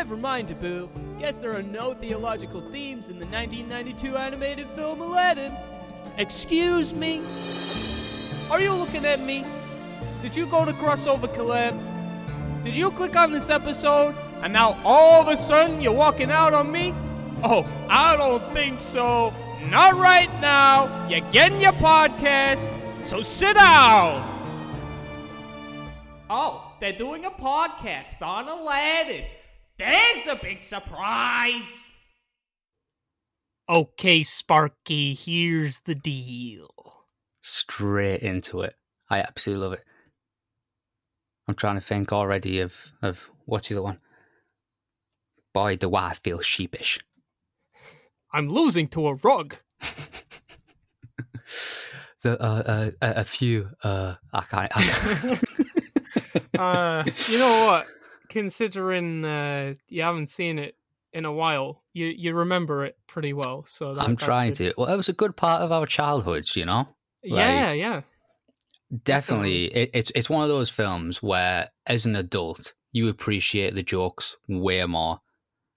Never mind, Taboo. Guess there are no theological themes in the 1992 animated film Aladdin. Excuse me? Are you looking at me? Did you go to Crossover Collab? Did you click on this episode and now all of a sudden you're walking out on me? Oh, I don't think so. Not right now. You're getting your podcast, so sit down. Oh, they're doing a podcast on Aladdin. There's a big surprise. Okay, Sparky, here's the deal. Straight into it. I absolutely love it. I'm trying to think already of of what's the other one. Boy, do I feel sheepish. I'm losing to a rug. the uh, uh, a, a few uh, I can't. I can't. uh, you know what? Considering uh, you haven't seen it in a while, you you remember it pretty well. So that, I'm trying good. to. Well, it was a good part of our childhoods, you know. Yeah, Like, yeah. Definitely, it, it's it's one of those films where, as an adult, you appreciate the jokes way more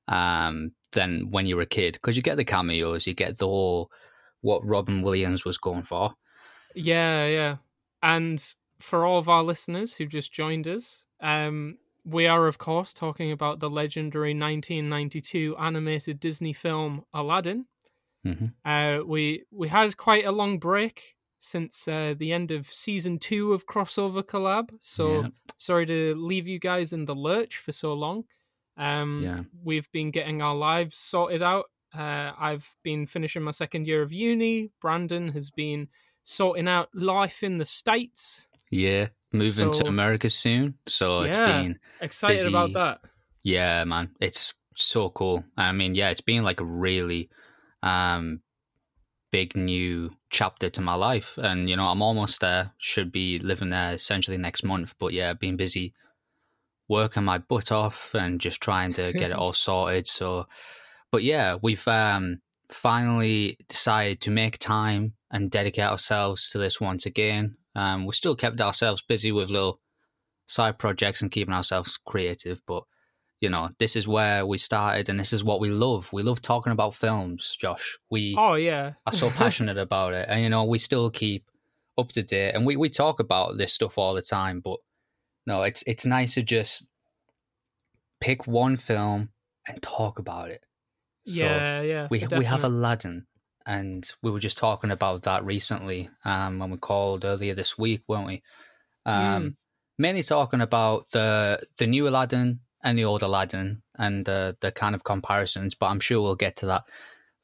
um, than when you were a kid because you get the cameos, you get the whole what Robin Williams was going for. Yeah, yeah. And for all of our listeners who just joined us, um, we are, of course, talking about the legendary 1992 animated Disney film Aladdin. hmm Uh, we we had quite a long break since uh, the end of season two of Crossover Collab, so Yeah. sorry to leave you guys in the lurch for so long. Um, Yeah. we've been getting our lives sorted out. Uh, I've been finishing my second year of uni. Brandon has been sorting out life in the states. Yeah, moving So- to America soon, so it's Yeah. been Excited about that. Yeah, man, it's so cool. I mean, yeah, it's been like a really um big new chapter to my life and you know, I'm almost there. Should be living there essentially next month, but yeah, been busy working my butt off and just trying to get it all sorted. So but yeah, we've um finally decided to make time and dedicate ourselves to this once again. Um we still kept ourselves busy with little side projects and keeping ourselves creative, but you know, this is where we started and this is what we love. We love talking about films, Josh. We Oh yeah, are so passionate about it. And you know, we still keep up to date and we, we talk about this stuff all the time, but no, it's it's nice to just pick one film and talk about it. So yeah, yeah. we we have. Aladdin and we were just talking about that recently um when we called earlier this week, weren't we? Um Mm. mainly talking about the the new Aladdin and the old Aladdin and uh, the kind of comparisons, but I'm sure we'll get to that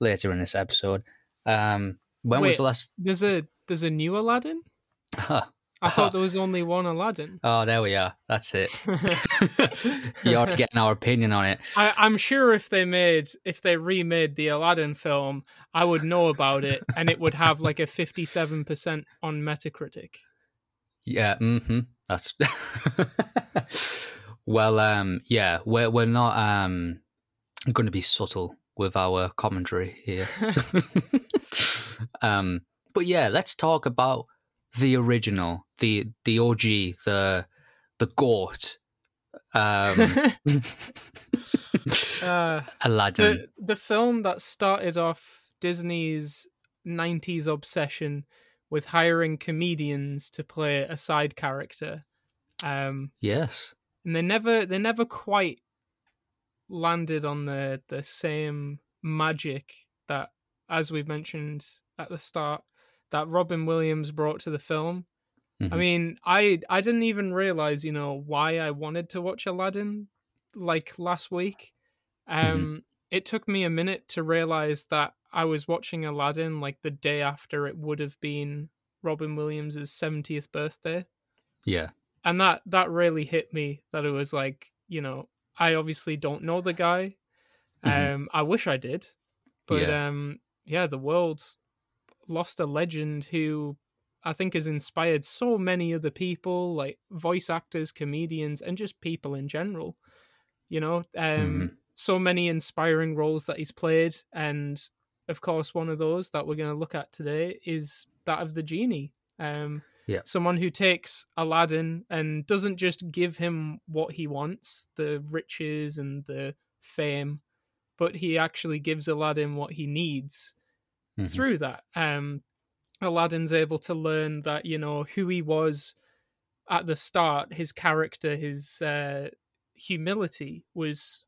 later in this episode. Um when was the last There's a there's a new Aladdin. Huh. I thought there was only one Aladdin. Oh, there we are. That's it. You're getting our opinion on it. I, I'm sure if they made if they remade the Aladdin film, I would know about it, and it would have like a 57 percent on Metacritic. Yeah, mm-hmm. That's well, um, yeah, we're we're not um going to be subtle with our commentary here. um, but yeah, let's talk about the original, the the OG, the the goat, um, uh, Aladdin. the the film that started off Disney's 90s obsession with hiring comedians to play a side character. Um, yes, and they never they never quite landed on the the same magic that as we've mentioned at the start that Robin Williams brought to the film. I Mhm. mean, I I didn't even realize, you know, why I wanted to watch Aladdin like last week. Um it took me a minute to realize that I was watching Aladdin like the day after it would have been Robin Williams's 70th birthday yeah, and that that really hit me that it was like you know i obviously don't know the guy Mhm. um i wish i did but Yeah. um yeah the world's lost a legend who i think has inspired so many other people like voice actors comedians and just people in general you know um Mhm. so many inspiring roles that he's played and of course one of those that we're going to look at today is that of the genie um Yeah. someone who takes aladdin and doesn't just give him what he wants the riches and the fame, but he actually gives Aladdin what he needs Mhm. through that. Um, Aladdin's able to learn that you know who he was at the start, his character, his uh, humility was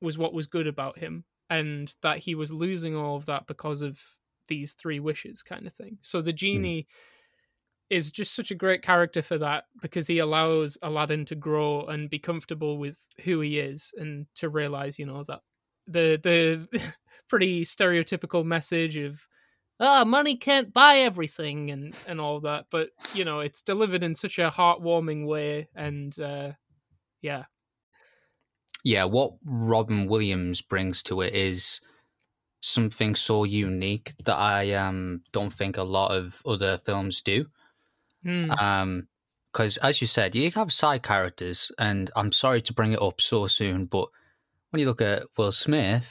was what was good about him, and that he was losing all of that because of these three wishes, kind of thing. So the genie is just such a great character for that because he allows Aladdin to grow and be comfortable with who he is and to realize, you know, that the the pretty stereotypical message of ah money can't buy everything and and all that but you know it's delivered in such a heartwarming way and uh yeah yeah, what Robin Williams brings to it is something so unique that I um don't think a lot of other films do. Hmm. Um, because as you said, you have side characters, and I'm sorry to bring it up so soon, but when you look at Will Smith,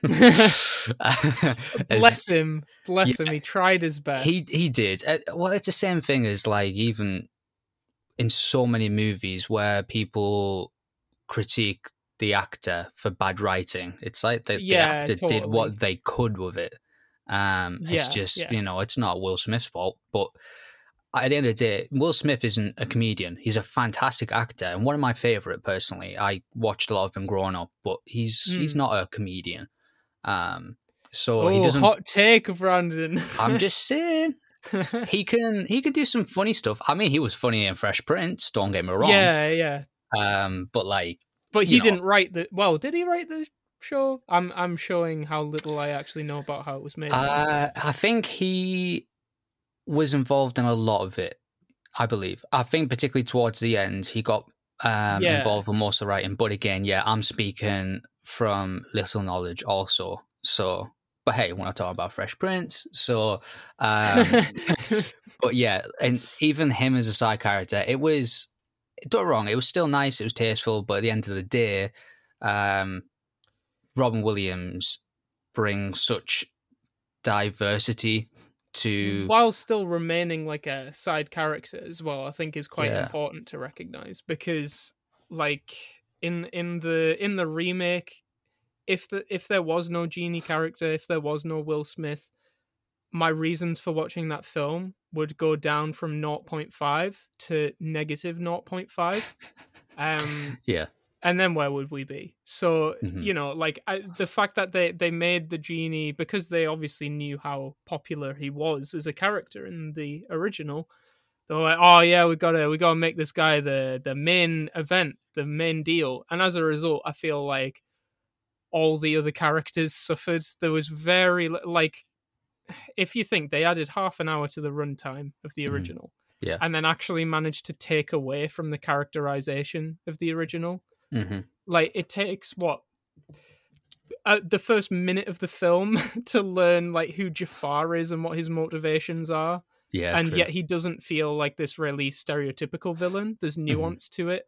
bless him bless Yeah. him he tried his best He he did. Uh, well, it's the same thing as like even in so many movies where people critique the actor for bad writing. It's like the, Yeah, the actor did what they could with it. Um, it's just yeah. you know it's not Will Smith's fault, but at the end of the day, Will Smith isn't a comedian. He's a fantastic actor and one of my favorite personally. I watched a lot of him growing up, but he's he's Hmm. not a comedian. Um, so he oh doesn't. hot take brandon I'm just saying he can he could do some funny stuff. I mean, he was funny in Fresh Prince. Don't get me wrong. yeah yeah Um, but like, but he know. didn't write the well did he write the show i'm i'm showing how little i actually know about how it was made uh, I think he was involved in a lot of it. I believe. I think particularly towards the end, he got um Yeah. involved with most of the writing. But again, yeah, I'm speaking from little knowledge also. So, but hey, we're not talking about Fresh Prince. So, um, but yeah, and even him as a side character, it was don't wrong, it was still nice, it was tasteful, but at the end of the day, um, Robin Williams brings such diversity to while still remaining like a side character as well i think is quite Yeah. important to recognize because like in in the in the remake if the if there was no genie character if there was no will smith my reasons for watching that film would go down from 0.5 to negative 0.5 um yeah, and then where would we be so Mhm. you know like I, the fact that they they made the genie because they obviously knew how popular he was as a character in the original they were like oh yeah we gotta we gotta make this guy the the main event the main deal and as a result i feel like all the other characters suffered there was very like if you think they added half an hour to the runtime of the Mhm. original Yeah. and then actually managed to take away from the characterization of the original hmm like it takes what uh, the first minute of the film to learn like who Jafar is and what his motivations are, yeah, and true. yet he doesn't feel like this really stereotypical villain. There's nuance to it,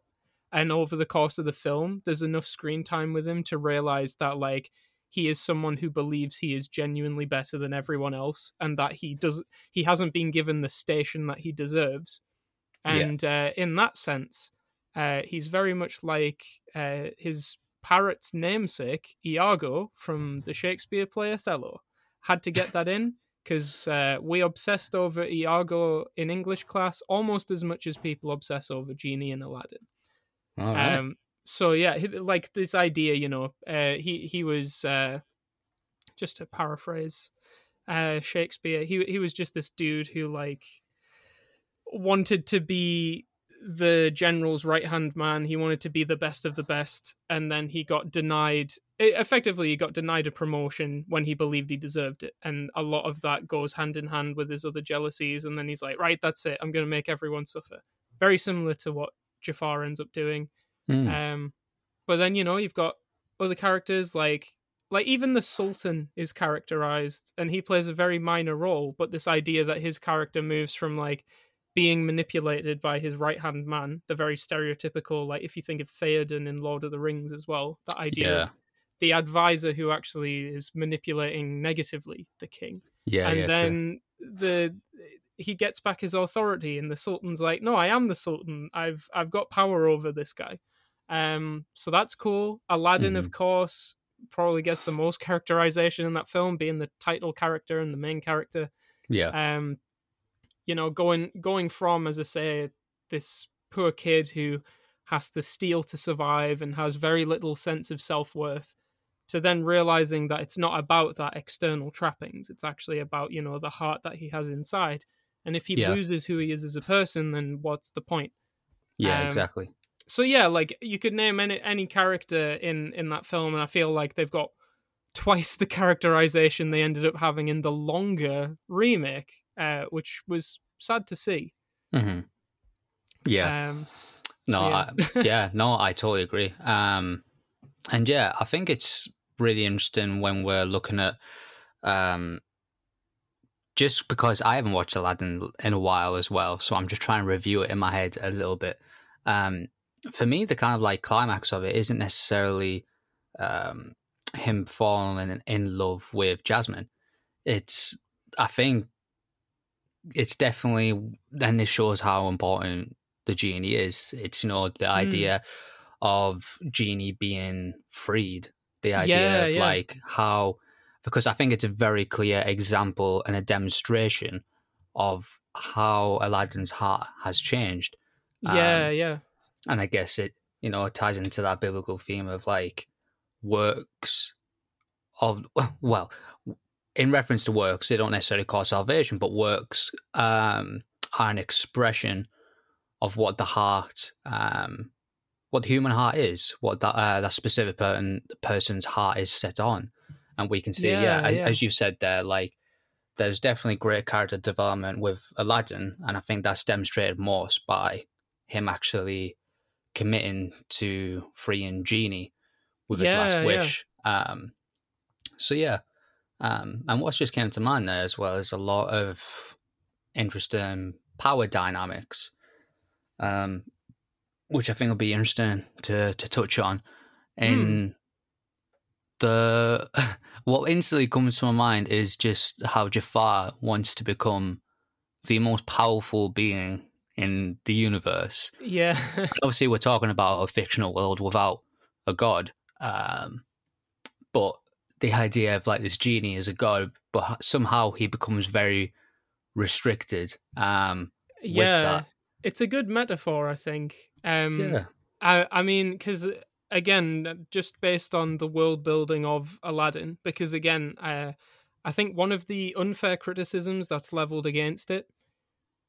and over the course of the film, there's enough screen time with him to realize that like he is someone who believes he is genuinely better than everyone else, and that he does he hasn't been given the station that he deserves, Yeah. and uh, in that sense, uh, he's very much like uh, his parrot's namesake, Iago, from the Shakespeare play Othello. Had to get that in because uh, we obsessed over Iago in English class almost as much as people obsess over Genie and Aladdin. Right. Um, so yeah, like this idea, you know, uh, he he was uh, just to paraphrase uh, Shakespeare. He he was just this dude who like wanted to be the general's right hand man. He wanted to be the best of the best, and then he got denied. Effectively, he got denied a promotion when he believed he deserved it, and a lot of that goes hand in hand with his other jealousies. And then he's like, "Right, that's it. I'm going to make everyone suffer." Very similar to what Jafar ends up doing. Mm. Um, but then you know you've got other characters like like even the Sultan is characterized, and he plays a very minor role. But this idea that his character moves from like being manipulated by his right hand man, the very stereotypical like if you think of Theoden in Lord of the Rings as well, that idea yeah, of the advisor who actually is manipulating negatively the king yeah, and yeah. true. then the he gets back his authority and the sultan's like no i am the sultan i've i've got power over this guy Um, so that's cool. Aladdin, Mhm. of course, probably gets the most characterization in that film, being the title character and the main character. Yeah. Um, you know, going going from, as I say, this poor kid who has to steal to survive and has very little sense of self worth, to then realizing that it's not about that external trappings. It's actually about you know the heart that he has inside. And if he Yeah. loses who he is as a person, then what's the point? yeah, um, exactly. so yeah, like you could name any any character in in that film, and I feel like they've got twice the characterization they ended up having in the longer remake, uh, which was sad to see. hmm Yeah. Um, No, so I, yeah, no, I totally agree. Um, and yeah, I think it's really interesting when we're looking at, um, just because I haven't watched Aladdin in a while as well, so I'm just trying to review it in my head a little bit. Um, for me, the kind of like climax of it isn't necessarily um, him falling in, in love with Jasmine. It's, I think, it's definitely, and this shows how important the genie is. It's you know the idea of genie being freed, the idea Yeah, of yeah. like how because I think it's a very clear example and a demonstration of how Aladdin's heart has changed. yeah, Um, yeah, And I guess it, you know, ties into that biblical theme of like works of, well, in reference to works, they don't necessarily cause salvation, but works um, are an expression of what the heart, um, what the human heart is, what that, uh, that specific person, person's heart is set on. And we can see, yeah, Yeah, as, yeah. as you said there, like, there's definitely great character development with Aladdin, and I think that's demonstrated most by him actually committing to freeing Genie with his last wish. Um, so yeah, um, and what's just came to mind there as well is a lot of interesting power dynamics, um, which I think will be interesting to to touch on. In the what instantly comes to my mind is just how Jafar wants to become the most powerful being in the universe. yeah, Obviously, we're talking about a fictional world without a god, um, but the idea of like this genie is a god, but somehow he becomes very restricted. Um, yeah. that. It's a good metaphor, I think. Um, yeah, I, I mean, because again, just based on the world building of Aladdin, because again, uh, I think one of the unfair criticisms that's leveled against it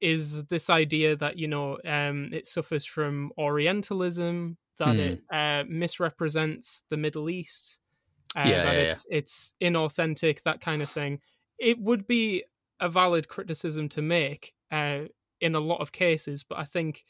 is this idea that you know um, it suffers from Orientalism, that Hmm. it uh, misrepresents the Middle East, uh, Yeah, that yeah, it's it's inauthentic, that kind of thing. It would be a valid criticism to make uh, in a lot of cases, but I think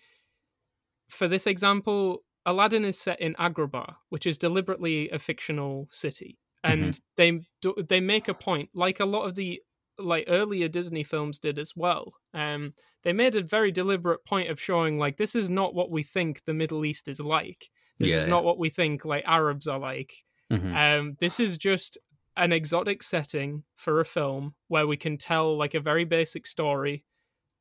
for this example, Aladdin is set in Agrabah, which is deliberately a fictional city, and they do, they make a point, like a lot of the like earlier Disney films did as well. Um, they made a very deliberate point of showing like this is not what we think the Middle East is like. This Yeah, is yeah. not what we think like Arabs are like. Mhm. Um, this is just an exotic setting for a film where we can tell like a very basic story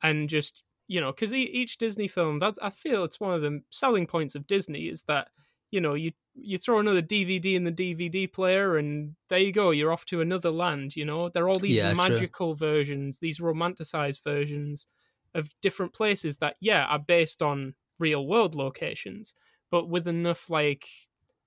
and just you know because each disney film that's i feel it's one of the selling points of disney is that you know you you throw another dvd in the dvd player and there you go you're off to another land you know there are all these Yeah, true. magical versions these romanticized versions of different places that yeah are based on real world locations but with enough like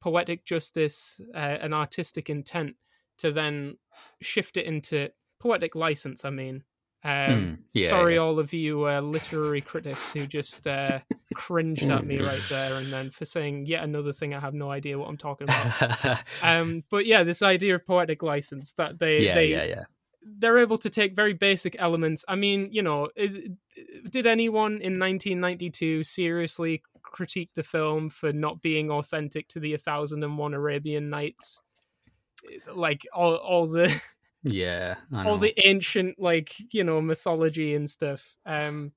poetic justice uh, and artistic intent to then shift it into poetic license i mean um, Mm, yeah, sorry, yeah. all of you uh, literary critics who just uh, cringed at me right there, and then for saying yet another thing I have no idea what I'm talking about. um, but yeah, this idea of poetic license that they yeah, they yeah, yeah. they're able to take very basic elements. I mean, you know, did anyone in 1992 seriously critique the film for not being authentic to the A Thousand and One Arabian Nights? Like all all the Yeah, all the ancient like you know mythology and stuff um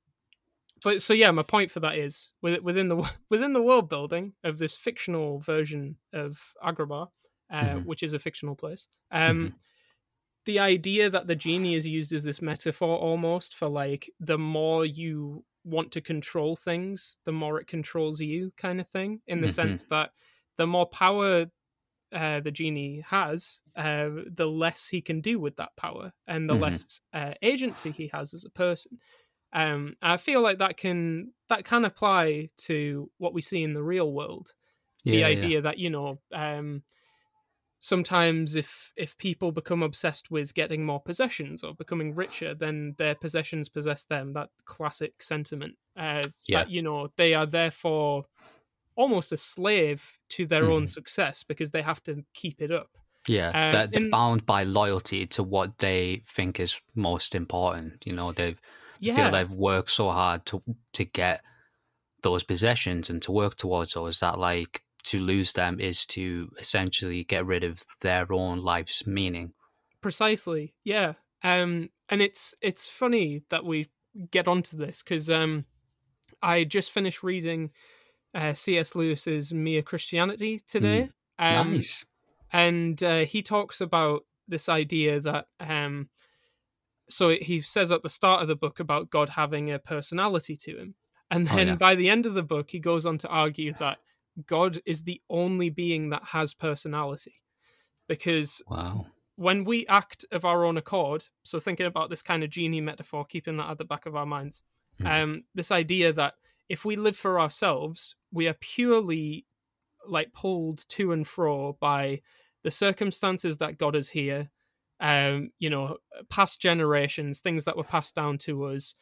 but so yeah my point for that is with- within the within the world building of this fictional version of agrabah uh, Mhm. which is a fictional place um the idea that the genie is used as this metaphor almost for like the more you want to control things, the more it controls you, kind of thing. In the Mhm. sense that the more power uh, the genie has, uh, the less he can do with that power, and the Mhm. less uh, agency he has as a person. Um, I feel like that can that can apply to what we see in the real world. the Yeah, yeah. idea that you know um, sometimes if if people become obsessed with getting more possessions or becoming richer then their possessions possess them that classic sentiment uh, Yeah. that you know they are therefore almost a slave to their own Mhm. success because they have to keep it up Yeah, Uh, they're, they're in- bound by loyalty to what they think is most important. You know, they've yeah feel they've worked so hard to to get those possessions and to work towards those that like to lose them is to essentially get rid of their own life's meaning. precisely yeah um and it's it's funny that we get onto this because um i just finished reading uh cs lewis's mere christianity today um nice. and uh, he talks about this idea that um so he says at the start of the book about god having a personality to him and Oh, then yeah. by the end of the book he goes on to argue that god is the only being that has personality because Wow. when we act of our own accord, so thinking about this kind of genie metaphor, keeping that at the back of our minds, Mhm. um, this idea that if we live for ourselves, we are purely like pulled to and fro by the circumstances that got us here, um, you know, past generations, things that were passed down to us,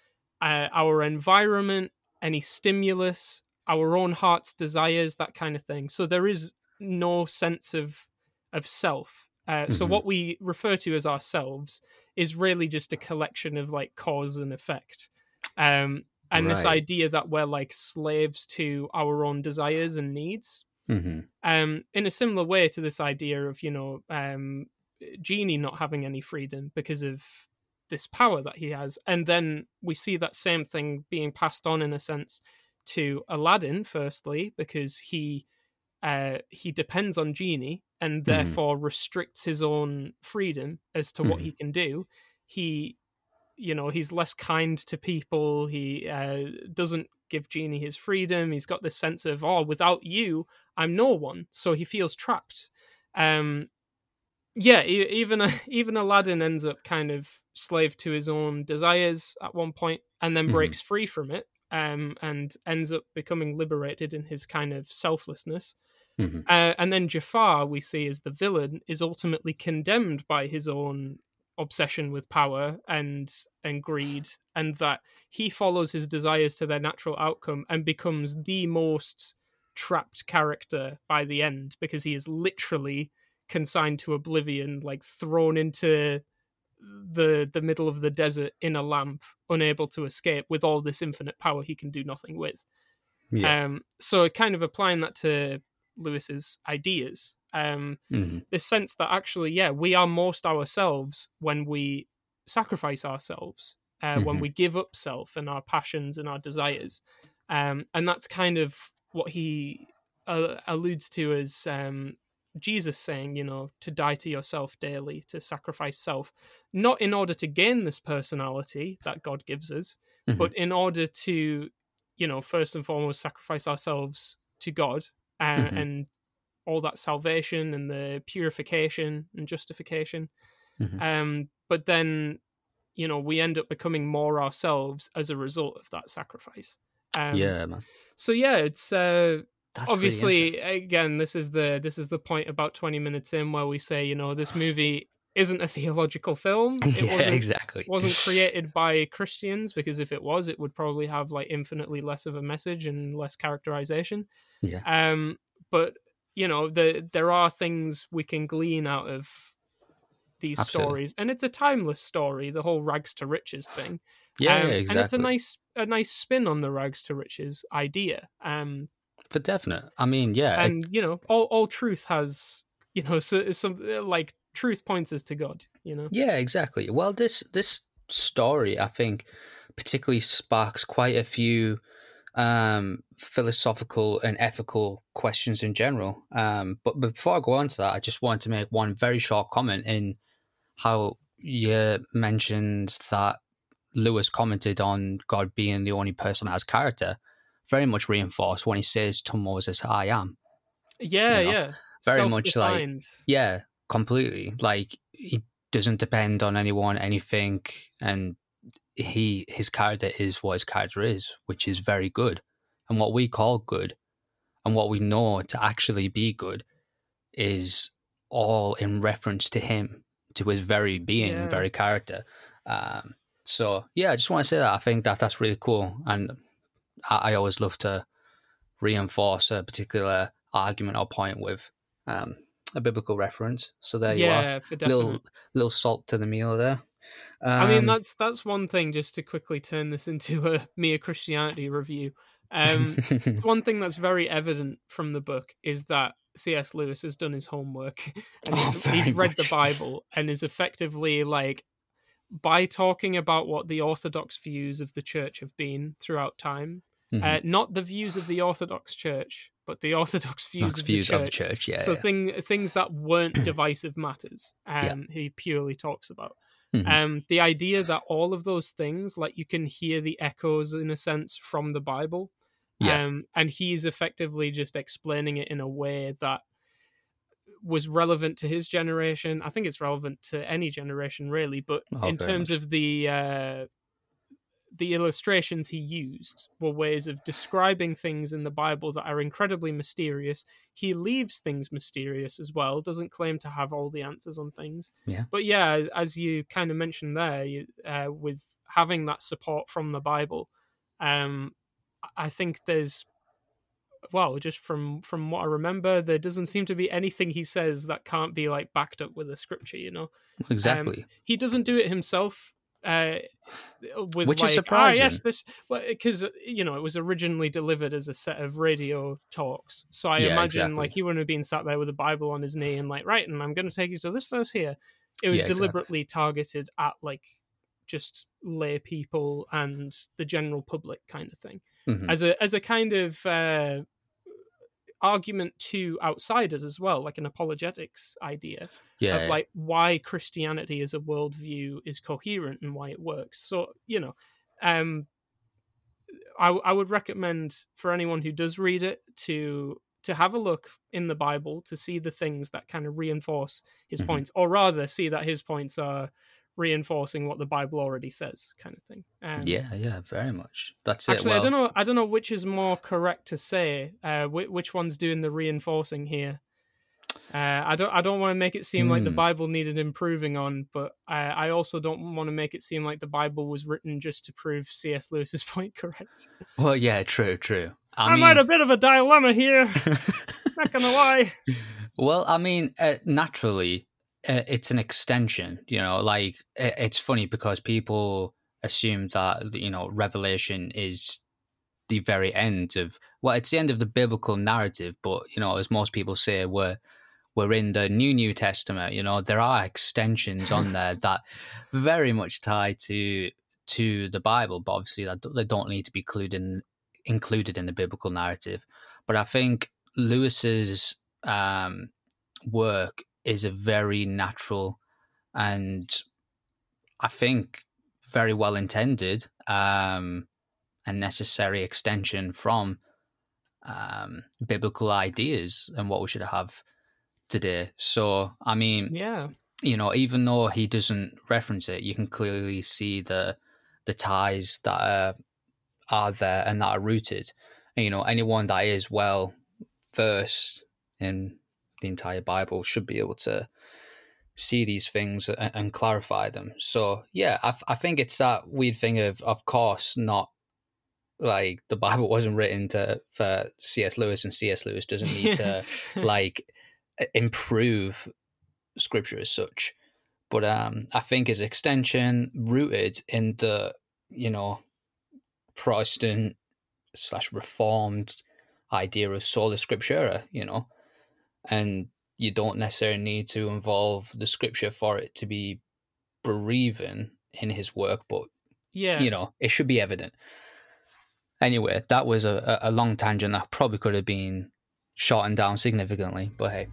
uh, our environment, any stimulus, our own heart's desires, that kind of thing. So there is no sense of of self. Uh, So Mhm. what we refer to as ourselves is really just a collection of like cause and effect. Um, and this idea that we're like slaves to our own desires and needs hmm um, in a similar way to this idea of you know um, genie not having any freedom because of this power that he has and then we see that same thing being passed on in a sense to aladdin firstly because he uh, he depends on genie and therefore restricts his own freedom as to what Mhm. he can do. He you know he's less kind to people. He uh, doesn't give genie his freedom. He's got this sense of oh without you i'm no one. So he feels trapped. Um yeah even even aladdin ends up kind of slave to his own desires at one point and then Mhm. breaks free from it um and ends up becoming liberated in his kind of selflessness. Hmm uh, and then Jafar, we see as the villain, is ultimately condemned by his own obsession with power and and greed, and that he follows his desires to their natural outcome and becomes the most trapped character by the end because he is literally consigned to oblivion, like thrown into the the middle of the desert in a lamp, unable to escape with all this infinite power he can do nothing with. Yeah. Um, so kind of applying that to Lewis's ideas, um, hmm this sense that actually, yeah, we are most ourselves when we sacrifice ourselves, uh, when Mhm. we give up self and our passions and our desires, um, and that's kind of what he uh, alludes to as um, Jesus saying, you know, to die to yourself daily, to sacrifice self, not in order to gain this personality that God gives us, Mhm. but in order to, you know, first and foremost, sacrifice ourselves to God uh, Mhm. and all that salvation and the purification and justification. Mhm. Um, but then, you know, we end up becoming more ourselves as a result of that sacrifice. Um, yeah, man. So yeah, it's uh, That's really obviously again this is the this is the point about 20 minutes in where we say you know this movie isn't a theological film it yeah, wasn't exactly. wasn't created by christians because if it was it would probably have like infinitely less of a message and less characterization Yeah. um but you know the there are things we can glean out of these Absolutely. stories and it's a timeless story the whole rags to riches thing Yeah, Um, yeah, exactly. and it's a nice a nice spin on the rags to riches idea um for definite. I mean, yeah, it- and you know all, all truth has you know so, some uh, like truth points us to god you know Yeah, exactly. Well, this this story, I think, particularly sparks quite a few um, philosophical and ethical questions in general. Um, but before I go on to that, I just wanted to make one very short comment in how you mentioned that Lewis commented on God being the only person as character, very much reinforced when he says to Moses, "I am." Yeah, You know, yeah. very much like- Yeah, completely. Like he doesn't depend on anyone, anything, and he his character is what his character is, which is very good. And what we call good, and what we know to actually be good, is all in reference to him, to his very being, Yeah. very character. Um, so yeah, I just want to say that I think that that's really cool, and I, I always love to reinforce a particular argument or point with um, a biblical reference. So there you are, yeah, for definite. little little salt to the meal there. Um, I mean, that's that's one thing. Just to quickly turn this into a mere Christianity review. Um, it's one thing that's very evident from the book is that C.S. Lewis has done his homework and Oh, he's, he's read the. Bible and is effectively like by talking about what the Orthodox views of the church have been throughout time, Mhm. uh, not the views of the Orthodox Church, but the Orthodox views, Knox of, views the of the church. Yeah, so yeah. thing things that weren't divisive matters, um, Yeah. he purely talks about. Mhm. Um, the idea that all of those things, like you can hear the echoes in a sense from the Bible, Yeah. um, and he's effectively just explaining it in a way that was relevant to his generation. I think it's relevant to any generation, really. But Oh, in terms much. of the uh, the illustrations he used were ways of describing things in the Bible that are incredibly mysterious. He leaves things mysterious as well. Doesn't claim to have all the answers on things. Yeah. But yeah, as you kind of mentioned there, you, uh, with having that support from the Bible, um, I think there's well, just from from what I remember, there doesn't seem to be anything he says that can't be like backed up with a scripture. You know, exactly. he doesn't do it himself. Uh, with Which is like, ah, yes, surprising. this because you know it was originally delivered as a set of radio talks. So I Yeah, imagine exactly. like he wouldn't have been sat there with a Bible on his knee and like, right, and I'm going to take you to this verse here. It was Yeah, exactly. deliberately targeted at like just lay people and the general public kind of thing Mhm. as a as a kind of uh, argument to outsiders as well, like an apologetics idea yeah, of like why Christianity as a worldview is coherent and why it works. So you know, um, I I would recommend for anyone who does read it to to have a look in the Bible to see the things that kind of reinforce his Mhm. points, or rather, see that his points are reinforcing what the Bible already says, kind of thing. Um, yeah, yeah, very much. That's Actually, it. Well, I don't know. I don't know which is more correct to say. Uh, which, which one's doing the reinforcing here? Uh, I don't. I don't want to make it seem like the Hmm. Bible needed improving on, but I, I also don't want to make it seem like the Bible was written just to prove C.S. Lewis's point correct. Well, yeah, true, true. I I'm mean, at a bit of a dilemma here. Not gonna lie. well, I mean, uh, naturally, it's an extension. You know, like it's funny because people assume that you know Revelation is the very end of well, it's the end of the biblical narrative. But you know, as most people say, we're we're in the new New Testament. You know, there are extensions on there that very much tie to to the Bible, but obviously that they don't need to be included in, included in the biblical narrative. But I think Lewis's um, work is a very natural and I think very well intended um, and necessary extension from um, biblical ideas and what we should have today. So, I mean, Yeah. you know, even though he doesn't reference it, you can clearly see the the ties that are, are there and that are rooted. And, you know, anyone that is well versed in the entire Bible should be able to see these things and, and clarify them. So, yeah, I, I think it's that weird thing of, of course, not like the Bible wasn't written to for C.S. Lewis, and C.S. Lewis doesn't need to like improve scripture as such. But um, I think as extension rooted in the you know Protestant slash Reformed idea of sola scriptura, you know, and you don't necessarily need to involve the scripture for it to be breathing in his work, but yeah. you know it should be evident. Anyway, that was a, a a long tangent that probably could have been shortened down significantly, but hey.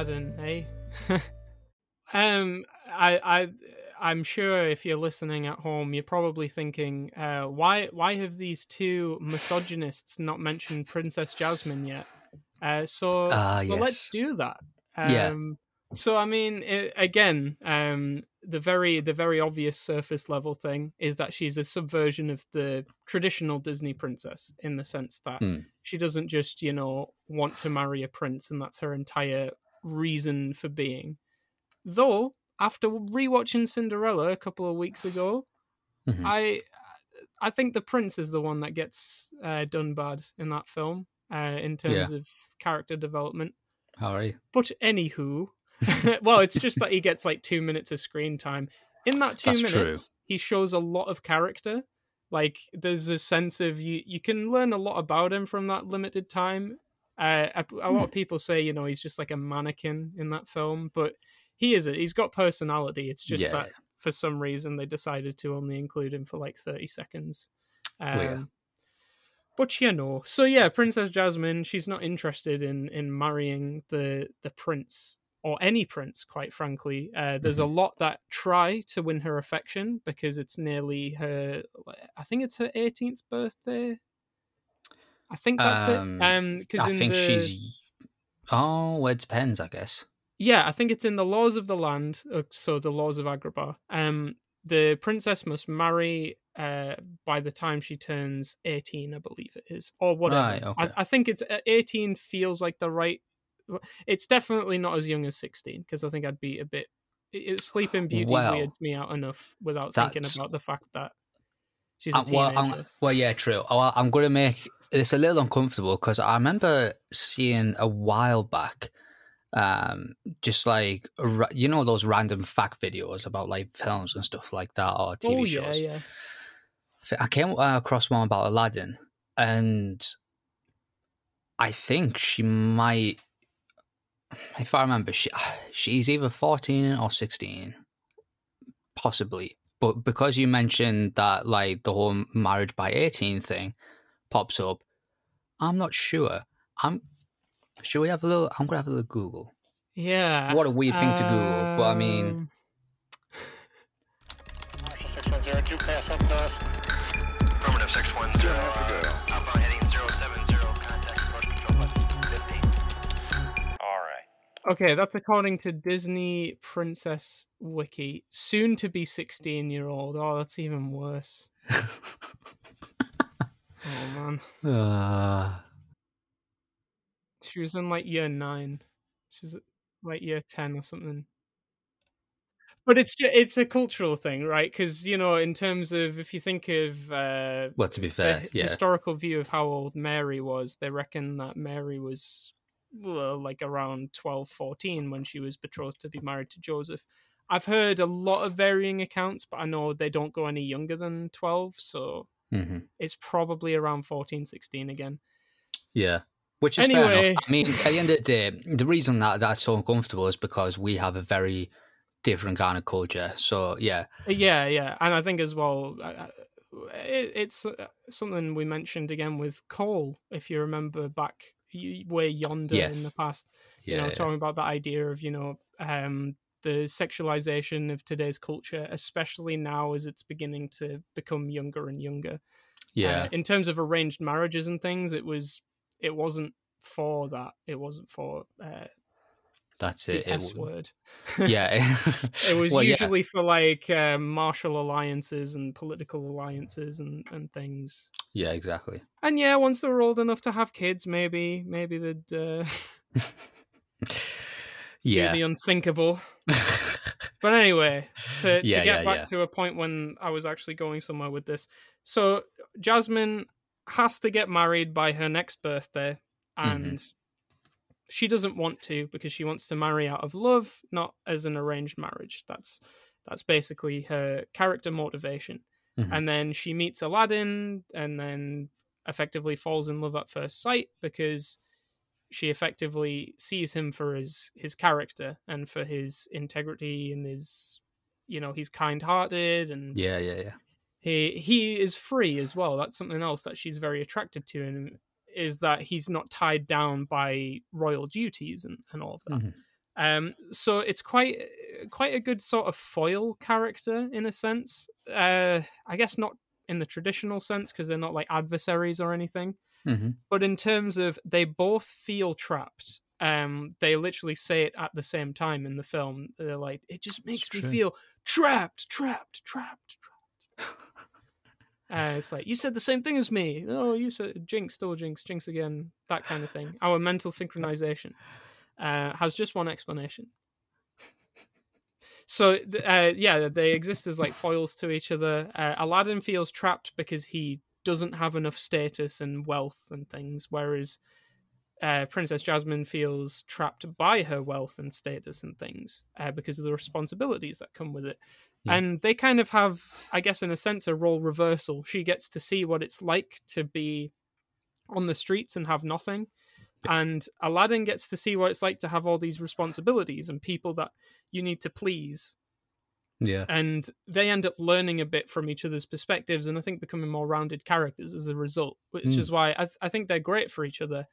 Aladdin, eh? um, I, I, I'm sure if you're listening at home, you're probably thinking, uh, why, why have these two misogynists not mentioned Princess Jasmine yet? Uh, so, Ah, so let's do that. Yeah. Um, So I mean, it, again, um, the very the very obvious surface level thing is that she's a subversion of the traditional Disney princess in the sense that Hmm. she doesn't just you know want to marry a prince and that's her entire reason for being. Though after rewatching Cinderella a couple of weeks ago, Mhm. I I think the prince is the one that gets uh, done bad in that film uh, in terms of character development. All right. But anywho, well, it's just that he gets like two minutes of screen time. In that two That's true. minutes, he shows a lot of character. Like there's a sense of you you can learn a lot about him from that limited time. Uh, a, a lot of people say you know he's just like a mannequin in that film, but he isn't. He's got personality. It's just Yeah. that for some reason they decided to only include him for like thirty seconds. Um, Well, yeah. But you know, so yeah, Princess Jasmine, she's not interested in in marrying the the prince or any prince, quite frankly. Uh, there's Mm-hmm. a lot that try to win her affection because it's nearly her. I think it's her 18th birthday. I think that's Um, it. Um, because I in think the, she's. Oh, well, it depends, I guess. yeah, I think it's in the laws of the land, uh, so the laws of Agrabah. Um, the princess must marry uh by the time she turns 18, I believe it is, or whatever. Right, okay. I, I think it's uh, 18 feels like the right. It's definitely not as young as 16 because I think I'd be a bit. It, it- Sleeping Beauty Well, weirds me out enough without thinking about the fact that she's a Uh, well, teenager. Well, yeah, true. Oh, I'm going to make this a little uncomfortable because I remember seeing a while back, um, just like you know those random fact videos about like films and stuff like that or TV oh shows. yeah. I I came uh, across one about Aladdin, and I think she might, if I remember, she she's either fourteen or sixteen, possibly. But because you mentioned that, like the whole marriage by eighteen thing pops up, I'm not sure. I'm. Should we have a little? I'm gonna have a little Google. Yeah. What a weird thing to Google, but I mean, Um, 610, pass up north. Affirmative 610, uh, outbound heading 070, contact approach control button 15. Alright. Okay, that's according to Disney Princess Wiki. Soon to be 16 year old. Oh, that's even worse. Oh, man. uh, She was in like year nine. She was like year 10 or something. But it's ju- it's a cultural thing, right? Because, you know, in terms of if you think of uh, well, to be fair, yeah, historical view of how old Mary was, they reckon that Mary was well, like around 12, 14 when she was betrothed to be married to Joseph. I've heard a lot of varying accounts, but I know they don't go any younger than 12, so hmm it's probably around 14, 16 again. Yeah. Which is fair Anyway. enough. I mean, at the end of the day, the reason that that's so uncomfortable is because we have a very different kind of culture. So, yeah. Yeah, yeah, and I think as well, uh, uh, it, it's uh, something we mentioned again with Cole. If you remember back way yonder in the past, Yeah. you know, yeah. talking about that idea of you know um, the sexualization of today's culture, especially now as it's beginning to become younger and younger. yeah. Uh, in terms of arranged marriages and things, it was it wasn't for that. It wasn't for uh, that's the it. It S word. yeah. It was Well, yeah. usually for like uh, martial alliances and political alliances and, and things. Yeah, exactly. And yeah, once they were old enough to have kids, maybe maybe they'd uh, Yeah. do the unthinkable. But anyway, to, to get yeah, back yeah. to a point when I was actually going somewhere with this. So Jasmine has to get married by her next birthday, Mm-hmm. and she doesn't want to because she wants to marry out of love, not as an arranged marriage. That's that's basically her character motivation. Mhm. And then she meets Aladdin, and then effectively falls in love at first sight because she effectively sees him for his his character and for his integrity and his you know he's kind-hearted and yeah, yeah, yeah. he he is free as well that's something else that she's very attracted to him is that he's not tied down by royal duties and, and all of that. Mhm. Um, so it's quite quite a good sort of foil character in a sense. Uh, I guess not in the traditional sense because they're not like adversaries or anything. Mhm. But in terms of they both feel trapped. Um, they literally say it at the same time in the film. They're like, it just makes me true. feel trapped, trapped, trapped, trapped. Uh, it's like you said the same thing as me. Oh, you said jinx, still jinx, jinx again. That kind of thing. Our mental synchronization uh, has just one explanation. So uh, yeah, they exist as like foils to each other. Uh, Aladdin feels trapped because he doesn't have enough status and wealth and things, whereas uh, Princess Jasmine feels trapped by her wealth and status and things uh, because of the responsibilities that come with it. Yeah. And they kind of have, I guess, in a sense, a role reversal. She gets to see what it's like to be on the streets and have nothing. And Aladdin gets to see what it's like to have all these responsibilities and people that you need to please Yeah. and they end up learning a bit from each other's perspectives and i think becoming more rounded characters as a result which Mm. is why I, th- I think they're great for each other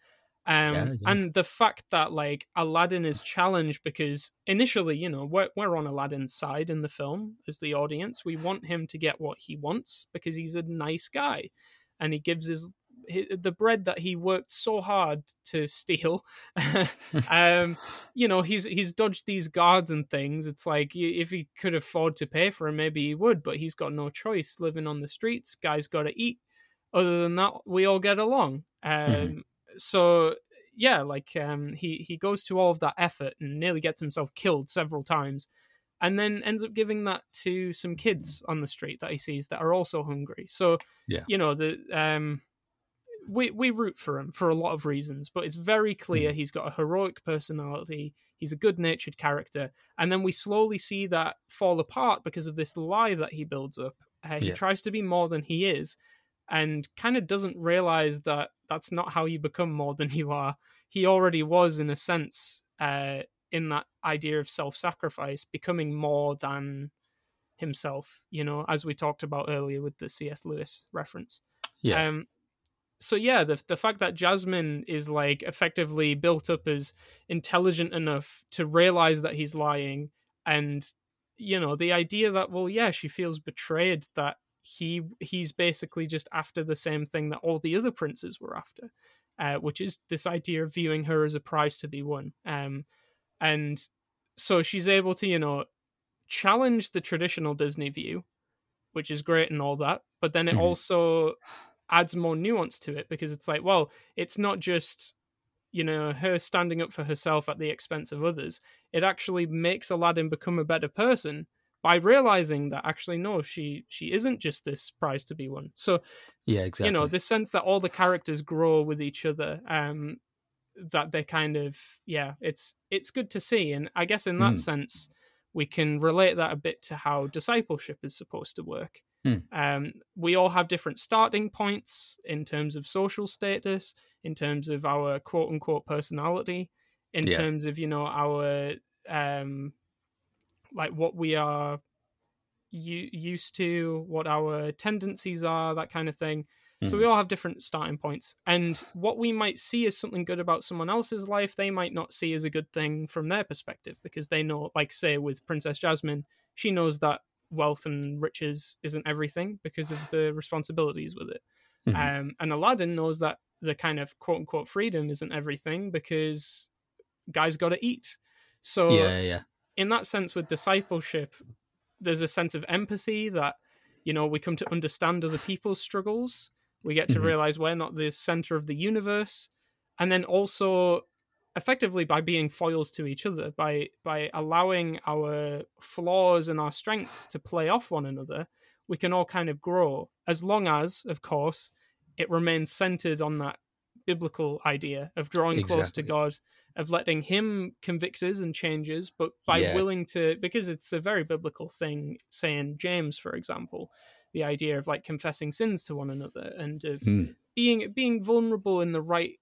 um, Yeah, yeah. and the fact that like aladdin is challenged because initially you know we're, we're on aladdin's side in the film as the audience we want him to get what he wants because he's a nice guy and he gives his, hi the bread that he worked so hard to steal. Um you know he's he's dodged these guards and things. It's like if he could afford to pay for him maybe he would but he's got no choice living on the streets. Guys got to eat. Other than that we all get along. Um Mhm. so yeah like um he he goes to all of that effort and nearly gets himself killed several times and then ends up giving that to some kids on the street that he sees that are also hungry. So Yeah. you know the um we we root for him for a lot of reasons, but it's very clear he's got a heroic personality. He's a good-natured character, and then we slowly see that fall apart because of this lie that he builds up. Uh, he Yeah. tries to be more than he is, and kind of doesn't realize that that's not how you become more than you are. He already was, in a sense, uh, in that idea of self-sacrifice, becoming more than himself. You know, as we talked about earlier with the C.S. Lewis reference. Yeah. Um, so yeah, the the fact that Jasmine is like effectively built up as intelligent enough to realize that he's lying, and you know the idea that well, yeah, she feels betrayed that he he's basically just after the same thing that all the other princes were after, uh, which is this idea of viewing her as a prize to be won. Um, and so she's able to you know challenge the traditional Disney view, which is great and all that, but then it Mhm. also adds more nuance to it because it's like, well, it's not just you know her standing up for herself at the expense of others. It actually makes Aladdin become a better person by realizing that actually no, she she isn't just this prize to be won. So yeah. Exactly. you know this sense that all the characters grow with each other um that they kind of yeah it's it's good to see and i guess in that Mm. sense we can relate that a bit to how discipleship is supposed to work Mm. um we all have different starting points in terms of social status in terms of our quote unquote personality in Yeah. terms of you know our um like what we are u- used to what our tendencies are that kind of thing so we all have different starting points and what we might see as something good about someone else's life they might not see as a good thing from their perspective because they know like say with princess jasmine she knows that wealth and riches isn't everything because of the responsibilities with it Mhm. um, and aladdin knows that the kind of quote unquote freedom isn't everything because guys got to eat so yeah. Yeah. in that sense with discipleship there's a sense of empathy that you know we come to understand other people's struggles we get to Mhm. realize we're not the center of the universe and then also effectively by being foils to each other by by allowing our flaws and our strengths to play off one another we can all kind of grow as long as of course it remains centered on that biblical idea of drawing close to god of letting him convict us and change us but by Yeah. willing to because it's a very biblical thing saying james for example the idea of like confessing sins to one another and of Mm. being being vulnerable in the right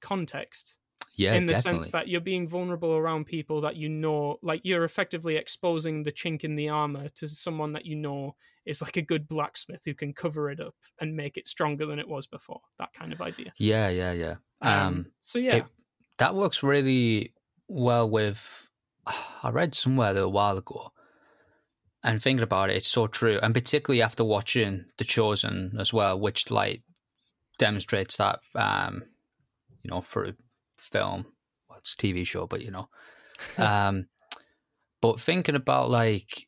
context Yeah, in the definitely. sense that you're being vulnerable around people that you know like you're effectively exposing the chink in the armor to someone that you know is like a good blacksmith who can cover it up and make it stronger than it was before that kind of idea yeah, yeah, yeah. Um, so yeah it- that works really well with. I read somewhere a while ago, and thinking about it, it's so true. And particularly after watching The Chosen as well, which like demonstrates that, um, you know, for film, well, it's a TV show, but you know, um, but thinking about like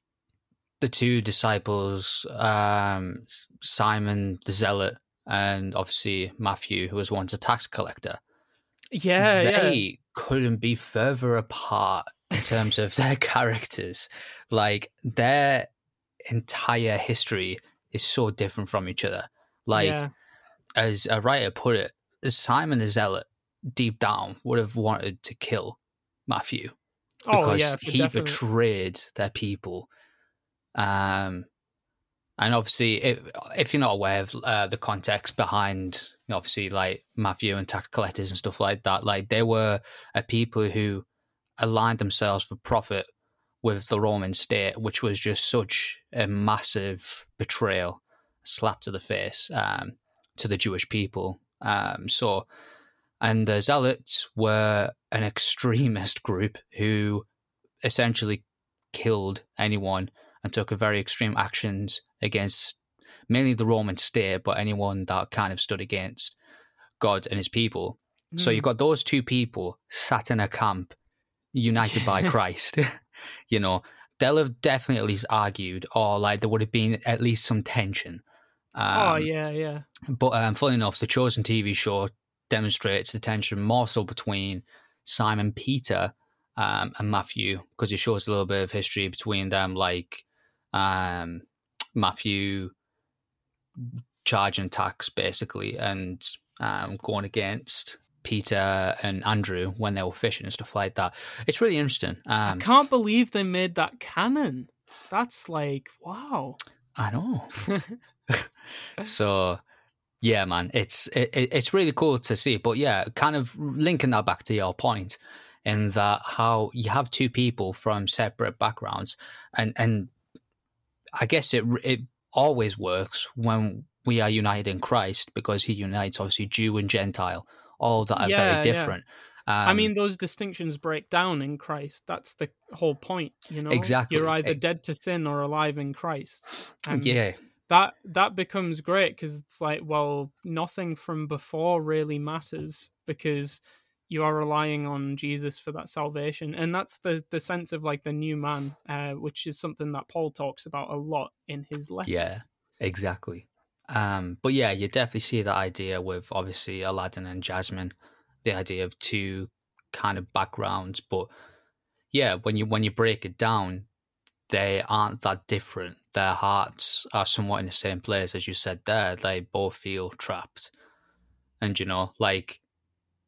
the two disciples, um, Simon the Zealot, and obviously Matthew, who was once a tax collector yeah yeah they couldn't be further apart in terms of their characters. Like their entire history is so different from each other. Like yeah. as a writer put it, Simon the Zealot deep down would have wanted to kill Matthew oh because yeah he definite. betrayed their people. Um, and obviously, if, if you're not aware of uh, the context behind, you know, obviously, like Matthew and tax collectors and stuff like that, like they were a people who aligned themselves for profit with the Roman state, which was just such a massive betrayal, slap to the face um, to the Jewish people. Um, so, and the Zealots were an extremist group who essentially killed anyone and took a very extreme actions against mainly the Roman state, but anyone that kind of stood against God and his people. So Mm. you've got those two people sat in a camp, united by Christ. you know, they'll have definitely at least argued, or like there would have been at least some tension. Um, oh yeah yeah but um, funny enough, the Chosen TV show demonstrates the tension more so between Simon Peter um, and Matthew because it shows a little bit of history between them, like um, Matthew charging tax basically and um, going against Peter and Andrew when they were fishing and stuff like that. It's really interesting. i Um, can't believe they made that canon that's like wow I know. so yeah man it's it, it- it's really cool to see but yeah kind of linking that back to your point in that how you have two people from separate backgrounds and and i guess it it always works when we are united in christ because he unites obviously jew and gentile all that are Yeah, very yeah. different I Um, mean, those distinctions break down in Christ. That's the whole point, you know. Exactly. You're either Eh. dead to sin or alive in Christ. And yeah that that becomes great because it's like, well, nothing from before really matters because you are relying on Jesus for that salvation, and that's the the sense of like the new man, uh, which is something that Paul talks about a lot in his letters. Yeah. Exactly. Um, but yeah, you definitely see that idea with obviously Aladdin and Jasmine, the idea of two kind of backgrounds. But yeah, when you when you break it down, they aren't that different. Their hearts are somewhat in the same place as you said there. They both feel trapped. And you know, like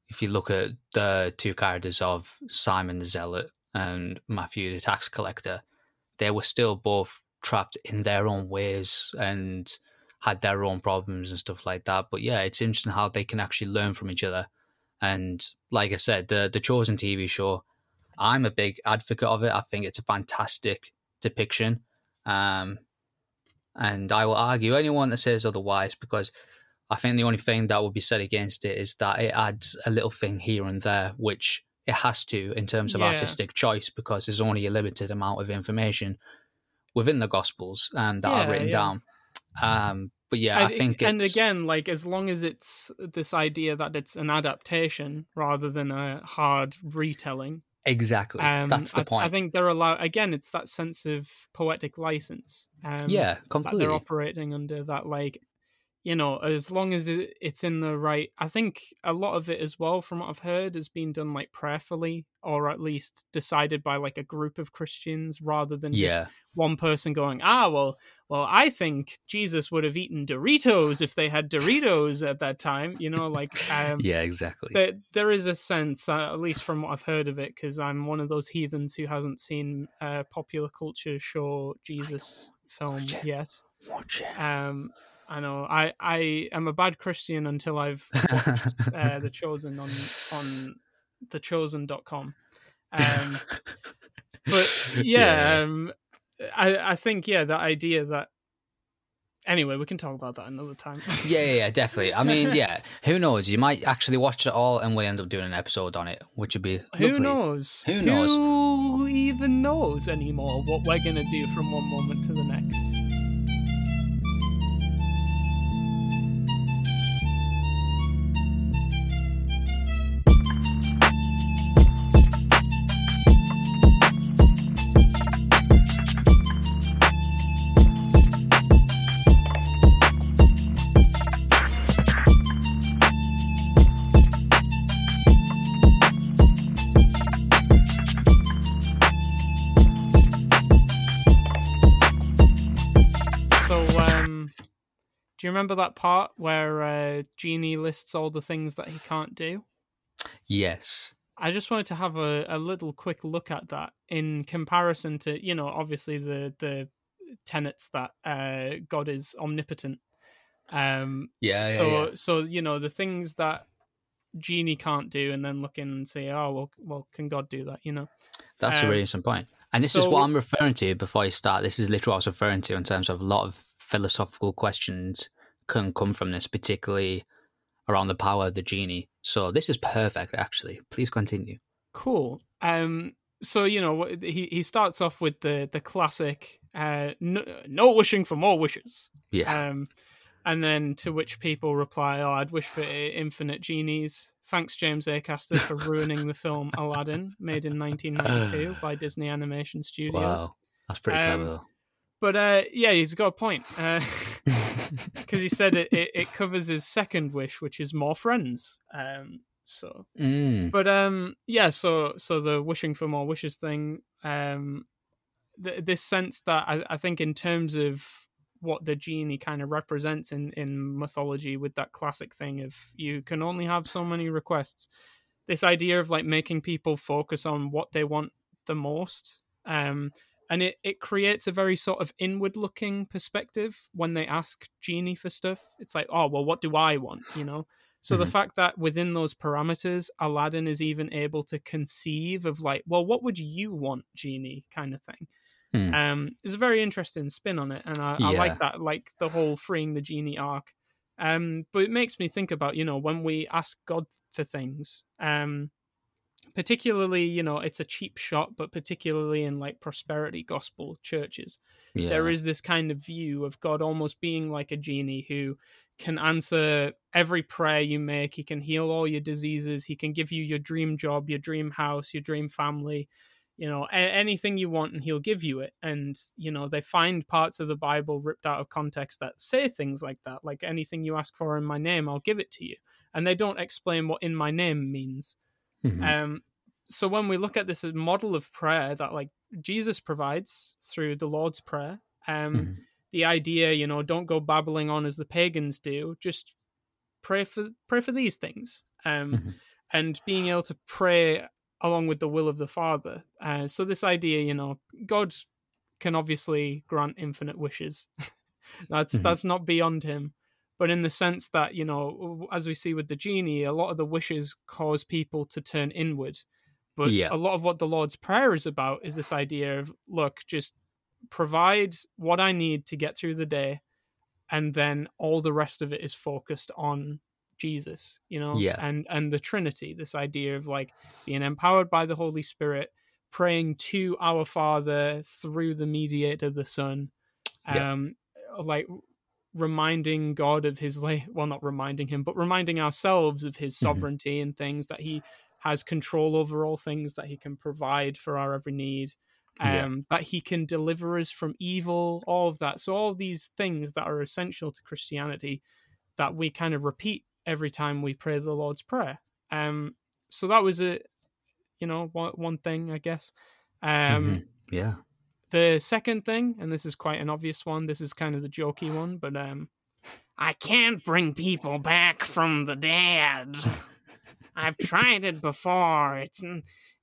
if you look at the two characters of Simon the Zealot and Matthew the tax collector, they were still both trapped in their own ways and had their own problems and stuff like that. But yeah, it's interesting how they can actually learn from each other. And like I said, the the Chosen TV show, I'm a big advocate of it. I think it's a fantastic depiction. Um, and I will argue anyone that says otherwise because I think the only thing that would be said against it is that it adds a little thing here and there, which it has to in terms of Yeah. artistic choice because there's only a limited amount of information within the Gospels um, that Yeah, are written yeah. down. Um, but yeah, I, think it's, and again, like as long as it's this idea that it's an adaptation rather than a hard retelling, exactly um, that's the I, point. I think they're allowed. Again, it's that sense of poetic license. Um, yeah, completely. they're operating under that like you know as long as it, it's in the right i think a lot of it as well from what i've heard has been done like prayerfully or at least decided by like a group of christians rather than just yeah, one person going ah well well i think jesus would have eaten doritos if they had doritos at that time you know like um yeah, exactly. but there is a sense, uh, at least from what I've heard of it, because I'm one of those heathens who hasn't seen a popular culture show Jesus film Watch yet. Watch it. Um, I know I I am a bad Christian until I've watched uh, The Chosen on on thechosen.com. Um, but yeah, Yeah. Um, I I think yeah that idea that anyway we can talk about that another time. Yeah, yeah, yeah, definitely. I mean, yeah, who knows? You might actually watch it all and we end up doing an episode on it, which would be Who lovely. knows? Who knows? Who even knows anymore what we're gonna do from one moment to the next? Remember that part where uh, Genie lists all the things that he can't do? Yes. I just wanted to have a, a little quick look at that in comparison to, you know, obviously the the tenets that uh, God is omnipotent. Um, Yeah, yeah, so yeah. so you know the things that Genie can't do, and then look in and say, oh well, well, can God do that? You know. That's a Um, really interesting point. And this is what I'm referring to before you start. This is literally what I was referring to in terms of a lot of philosophical questions can come from this, particularly around the power of the genie. So this is perfect, actually. Please continue. Cool. Um. So you know he he starts off with the the classic uh no, no wishing for more wishes. Yeah. Um, and then to which people reply, "Oh, I'd wish for infinite genies." Thanks, James Acaster, for ruining the film Aladdin, made in 1992 by Disney Animation Studios. wow. That's pretty Um, clever, But uh, yeah, he's got a point though. because he said it, it it covers his second wish, which is more friends. Um, so mm. but um yeah so so the wishing for more wishes thing um th- this sense that I, I think in terms of what the genie kind of represents in in mythology with that classic thing of you can only have so many requests this idea of like making people focus on what they want the most um and it, it creates a very sort of inward looking perspective when they ask genie for stuff it's like oh well what do i want you know so the Mhm. fact that within those parameters, Aladdin is even able to conceive of like, well, what would you want, genie, kind of thing. Hmm. Um, is a very interesting spin on it, and I, I like that, like the whole freeing the genie arc. Um, but it makes me think about, you know, when we ask God for things, um, particularly, you know, it's a cheap shot, but particularly in like prosperity gospel churches, yeah. there is this kind of view of God almost being like a genie who can answer every prayer you make. He can heal all your diseases. He can give you your dream job, your dream house, your dream family, you know, a- anything you want, and he'll give you it. And, you know, they find parts of the Bible ripped out of context that say things like that, like anything you ask for in my name, I'll give it to you. And they don't explain what in my name means. Mhm. Um, so when we look at this model of prayer that like Jesus provides through the Lord's Prayer, um, Mhm. the idea, you know, don't go babbling on as the pagans do. Just pray for pray for these things, um, Mhm. and being able to pray along with the will of the Father. Uh, so this idea, you know, God can obviously grant infinite wishes. that's Mhm. that's not beyond him. But in the sense that, you know, as we see with the genie, a lot of the wishes cause people to turn inward. But Yeah. a lot of what the Lord's Prayer is about is this idea of, look, just provide what I need to get through the day, and then all the rest of it is focused on Jesus, you know, Yeah. and and the Trinity. This idea of like being empowered by the Holy Spirit, praying to our Father through the mediator, the Son, Yeah. um, like reminding God of His well, not reminding Him, but reminding ourselves of His Mhm. sovereignty and things that He has control over all things, that He can provide for our every need Yeah. um, that he can deliver us from evil, all of that. So all of these things that are essential to Christianity that we kind of repeat every time we pray the Lord's Prayer. Um, so that was a, you know, one, one thing I guess. Um, Mhm. Yeah. The second thing, and this is quite an obvious one. This is kind of the jokey one, but um, I can't bring people back from the dead. I've tried it before. It's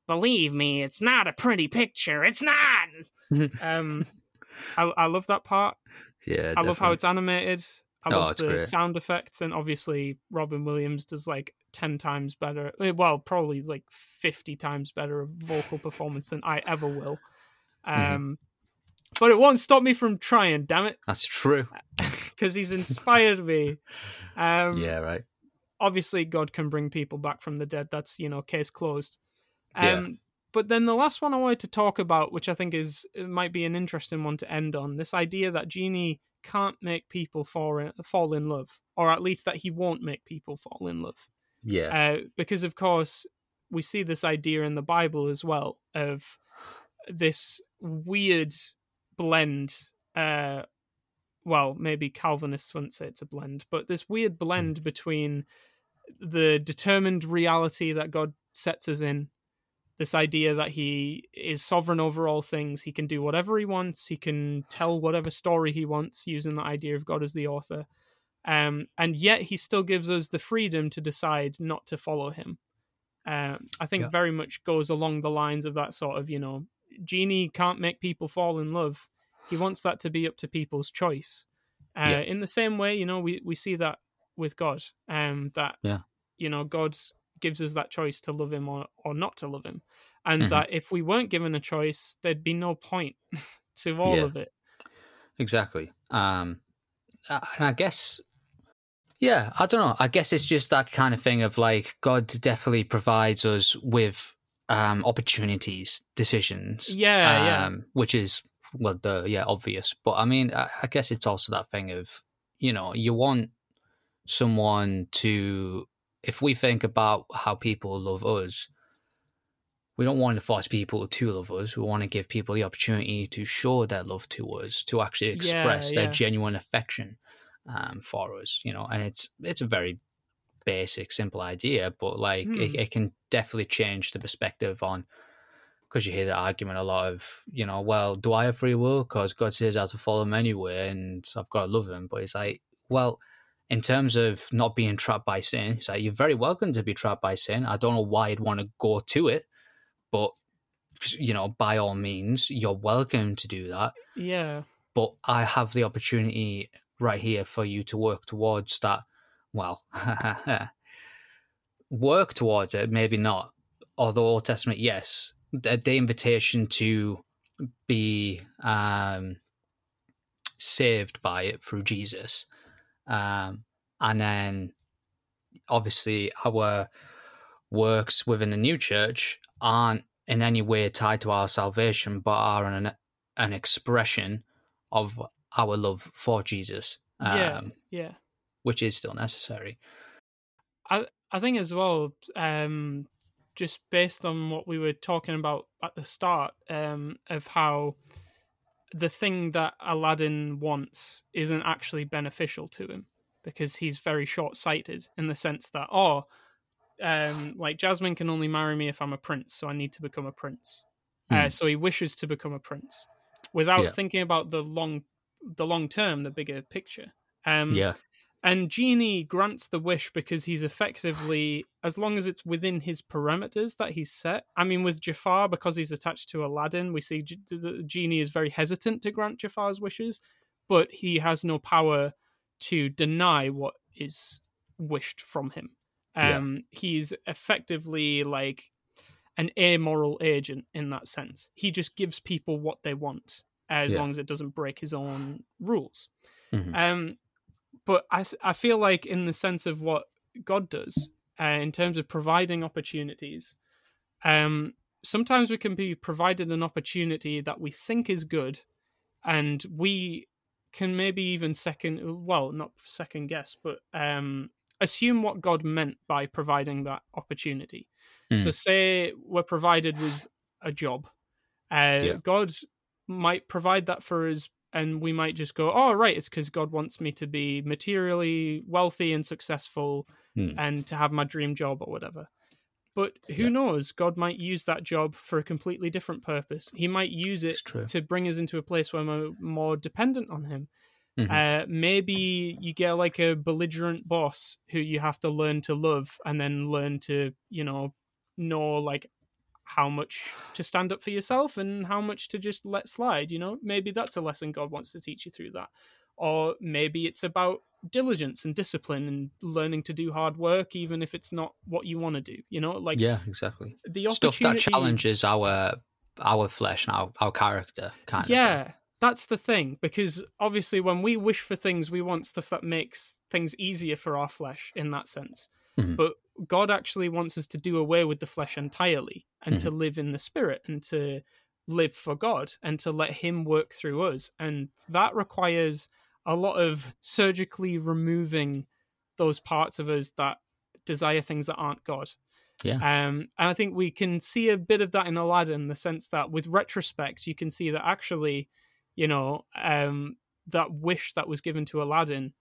believe me, it's not a pretty picture. It's not. um, I, I love that part. Yeah. I love how definitely. it's animated. I Oh, love the great. sound effects, and obviously Robin Williams does like 10 times better eh, well probably like 50 times better vocal performance than i ever will Mhm. um but it won't stop me from trying damn it That's true. because he's inspired me um yeah, right. obviously god can bring people back from the dead that's you know case closed um Yeah. but then the last one i wanted to talk about which i think is might be an interesting one to end on this idea that genie can't make people fall in, fall in love or at least that he won't make people fall in love Yeah. uh, because of course we see this idea in the bible as well of this weird blend uh well maybe calvinists wouldn't say it's a blend but this weird blend between the determined reality that god sets us in this idea that he is sovereign over all things he can do whatever he wants he can tell whatever story he wants using the idea of god as the author um, and yet he still gives us the freedom to decide not to follow him. Um, I think Yeah. very much goes along the lines of that sort of, you know, genie can't make people fall in love. He wants that to be up to people's choice. Uh, Yeah. In the same way, you know, we, we see that with God, um, that Yeah. you know God gives us that choice to love Him or, or not to love Him, and Mhm. that if we weren't given a choice, there'd be no point to all Yeah. of it. Exactly. Um, and I guess, yeah, I don't know. I guess it's just that kind of thing of like God definitely provides us with um, opportunities, decisions. Yeah, yeah. um, Which is well, the yeah, obvious. But I mean, I, I guess it's also that thing of you know you want someone to. If we think about how people love us, we don't want to force people to love us. We want to give people the opportunity to show their love to us, to actually express yeah. their genuine affection um, for us. You know, and it's it's a very basic, simple idea, but like it, Hmm. it can definitely change the perspective on. Because you hear that argument a lot of, you know, well, do I have free will? Because God says I have to follow him anyway, and I've got to love him. But it's like, well, in terms of not being trapped by sin, it's like you're very welcome to be trapped by sin. I don't know why you'd want to go to it, but you know, by all means, you're welcome to do that. Yeah, But I have the opportunity right here for you to work towards that. Well, work towards it, maybe not. Although Old Testament, yes, the, the invitation to be um, saved by it through Jesus, um, and then obviously our works within the new church aren't in any way tied to our salvation, but are an an expression of our love for Jesus, um, yeah, yeah. Which is still necessary. I I think as well, um, just based on what we were talking about at the start, um, of how the thing that Aladdin wants isn't actually beneficial to him because he's very short sighted in the sense that, oh, um, like Jasmine can only marry me if I'm a prince, so I need to become a prince. Uh, Hmm. so he wishes to become a prince without Yeah. thinking about the long, the long term, the bigger picture. Um, yeah, and Genie grants the wish because he's effectively, as long as it's within his parameters that he's set. I mean, with Jafar, because he's attached to Aladdin, we see G- the Genie is very hesitant to grant Jafar's wishes, but he has no power to deny what is wished from him. Yeah. Um, He's effectively like an amoral agent in that sense. He just gives people what they want as Yeah. long as it doesn't break his own rules. Mhm. Um, but I th- I feel like in the sense of what God does uh, in terms of providing opportunities, um, sometimes we can be provided an opportunity that we think is good, and we can maybe even second well not second guess but um assume what god meant by providing that opportunity so Mm. say we're provided with a job uh Yeah. god might provide that for us and we might just go oh right it's because god wants me to be materially wealthy and successful Hmm. and to have my dream job or whatever but who Yeah. knows god might use that job for a completely different purpose he might use it to bring us into a place where we're more dependent on him Mhm. uh, maybe you get like a belligerent boss who you have to learn to love and then learn to you know know like how much to stand up for yourself and how much to just let slide. You know, maybe that's a lesson God wants to teach you through that, or maybe it's about diligence and discipline and learning to do hard work even if it's not what you want to do you know like yeah, exactly. the Stuff that challenges our our flesh and our, our character, kind of. yeah that's the thing because obviously when we wish for things we want stuff that makes things easier for our flesh in that sense Mhm. but god actually wants us to do away with the flesh entirely and to live in the spirit and to live for god and to let him work through us. And that requires a lot of surgically removing those parts of us that desire things that aren't god. Yeah. um, and I think we can see a bit of that in Aladdin, in the sense that with retrospect, you can see that actually, you know, um, that wish that was given to Aladdin,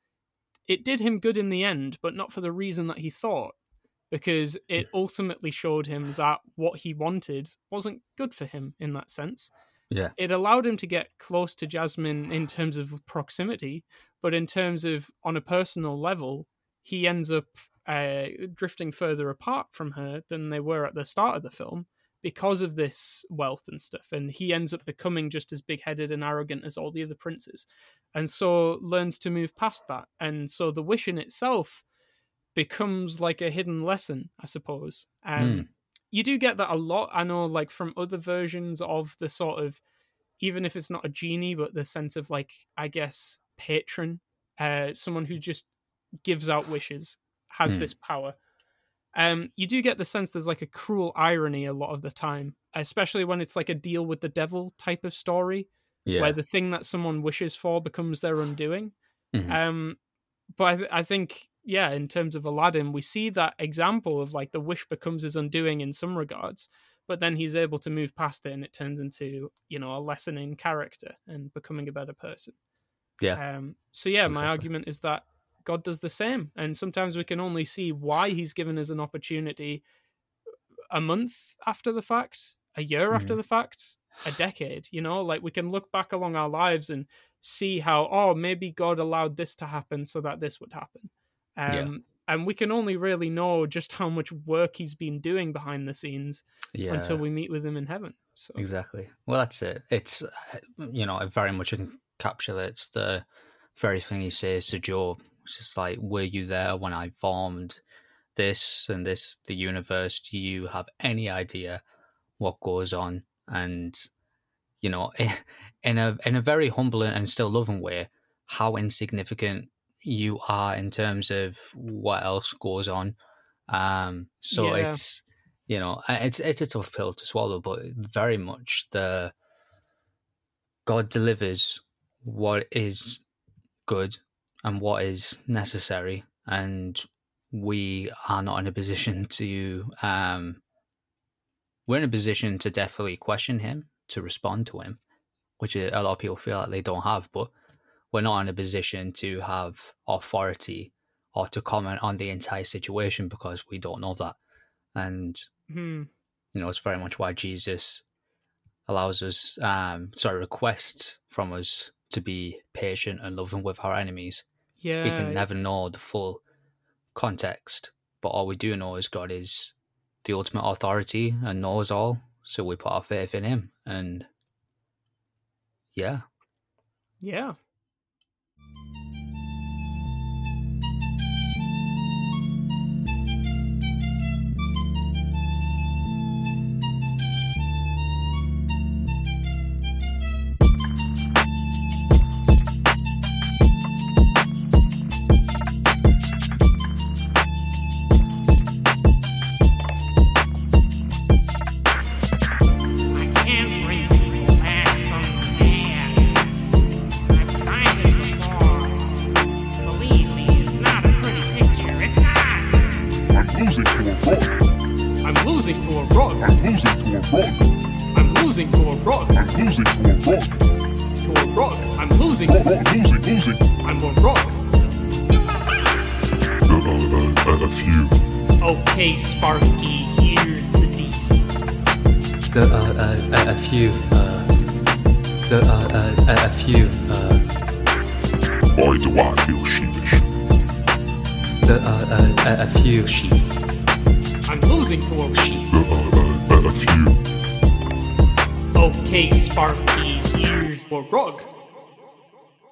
it did him good in the end, but not for the reason that he thought, because it ultimately showed him that what he wanted wasn't good for him in that sense. Yeah. It allowed him to get close to Jasmine in terms of proximity, but in terms of on a personal level, he ends up uh, drifting further apart from her than they were at the start of the film because of this wealth and stuff. And he ends up becoming just as big headed and arrogant as all the other princes. And so learns to move past that. And so the wish in itself becomes like a hidden lesson, I suppose. Um, You do get that a lot. I know, like from other versions of the sort of, even if it's not a genie, but the sense of like, I guess, patron, uh, someone who just gives out wishes has Hmm. this power. Um, you do get the sense there's like a cruel irony a lot of the time, especially when it's like a deal with the devil type of story, Yeah. where the thing that someone wishes for becomes their undoing. Mhm. Um, but I, th- I think, yeah, in terms of Aladdin, we see that example of like the wish becomes his undoing in some regards, but then he's able to move past it and it turns into, you know, a lesson in character and becoming a better person. Yeah. Um, so yeah, my argument is that God does the same, and sometimes we can only see why He's given us an opportunity a month after the fact, a year after the fact, a decade. You know, like we can look back along our lives and see how, oh, maybe God allowed this to happen so that this would happen. Um, Yeah. And we can only really know just how much work He's been doing behind the scenes yeah. until we meet with Him in heaven. So Exactly. Well, that's it. It's uh, you know it very much encapsulates the very thing he says to Job. It's just like, were you there when I formed this and this the universe? Do you have any idea what goes on? And you know, in a in a very humble and still loving way, how insignificant you are in terms of what else goes on. Um, so Yeah. it's you know it's it's a tough pill to swallow, but very much the God delivers what is good and what is necessary, and we are not in a position to um we're in a position to definitely question him, to respond to him, which a lot of people feel like they don't have, but we're not in a position to have authority or to comment on the entire situation because we don't know that. And hmm, you know, it's very much why Jesus allows us, um, sorry, requests from us to be patient and loving with our enemies. yeah, we can never know the full context, but all we do know is God is the ultimate authority and knows all. So we put our faith in Him, and yeah, yeah.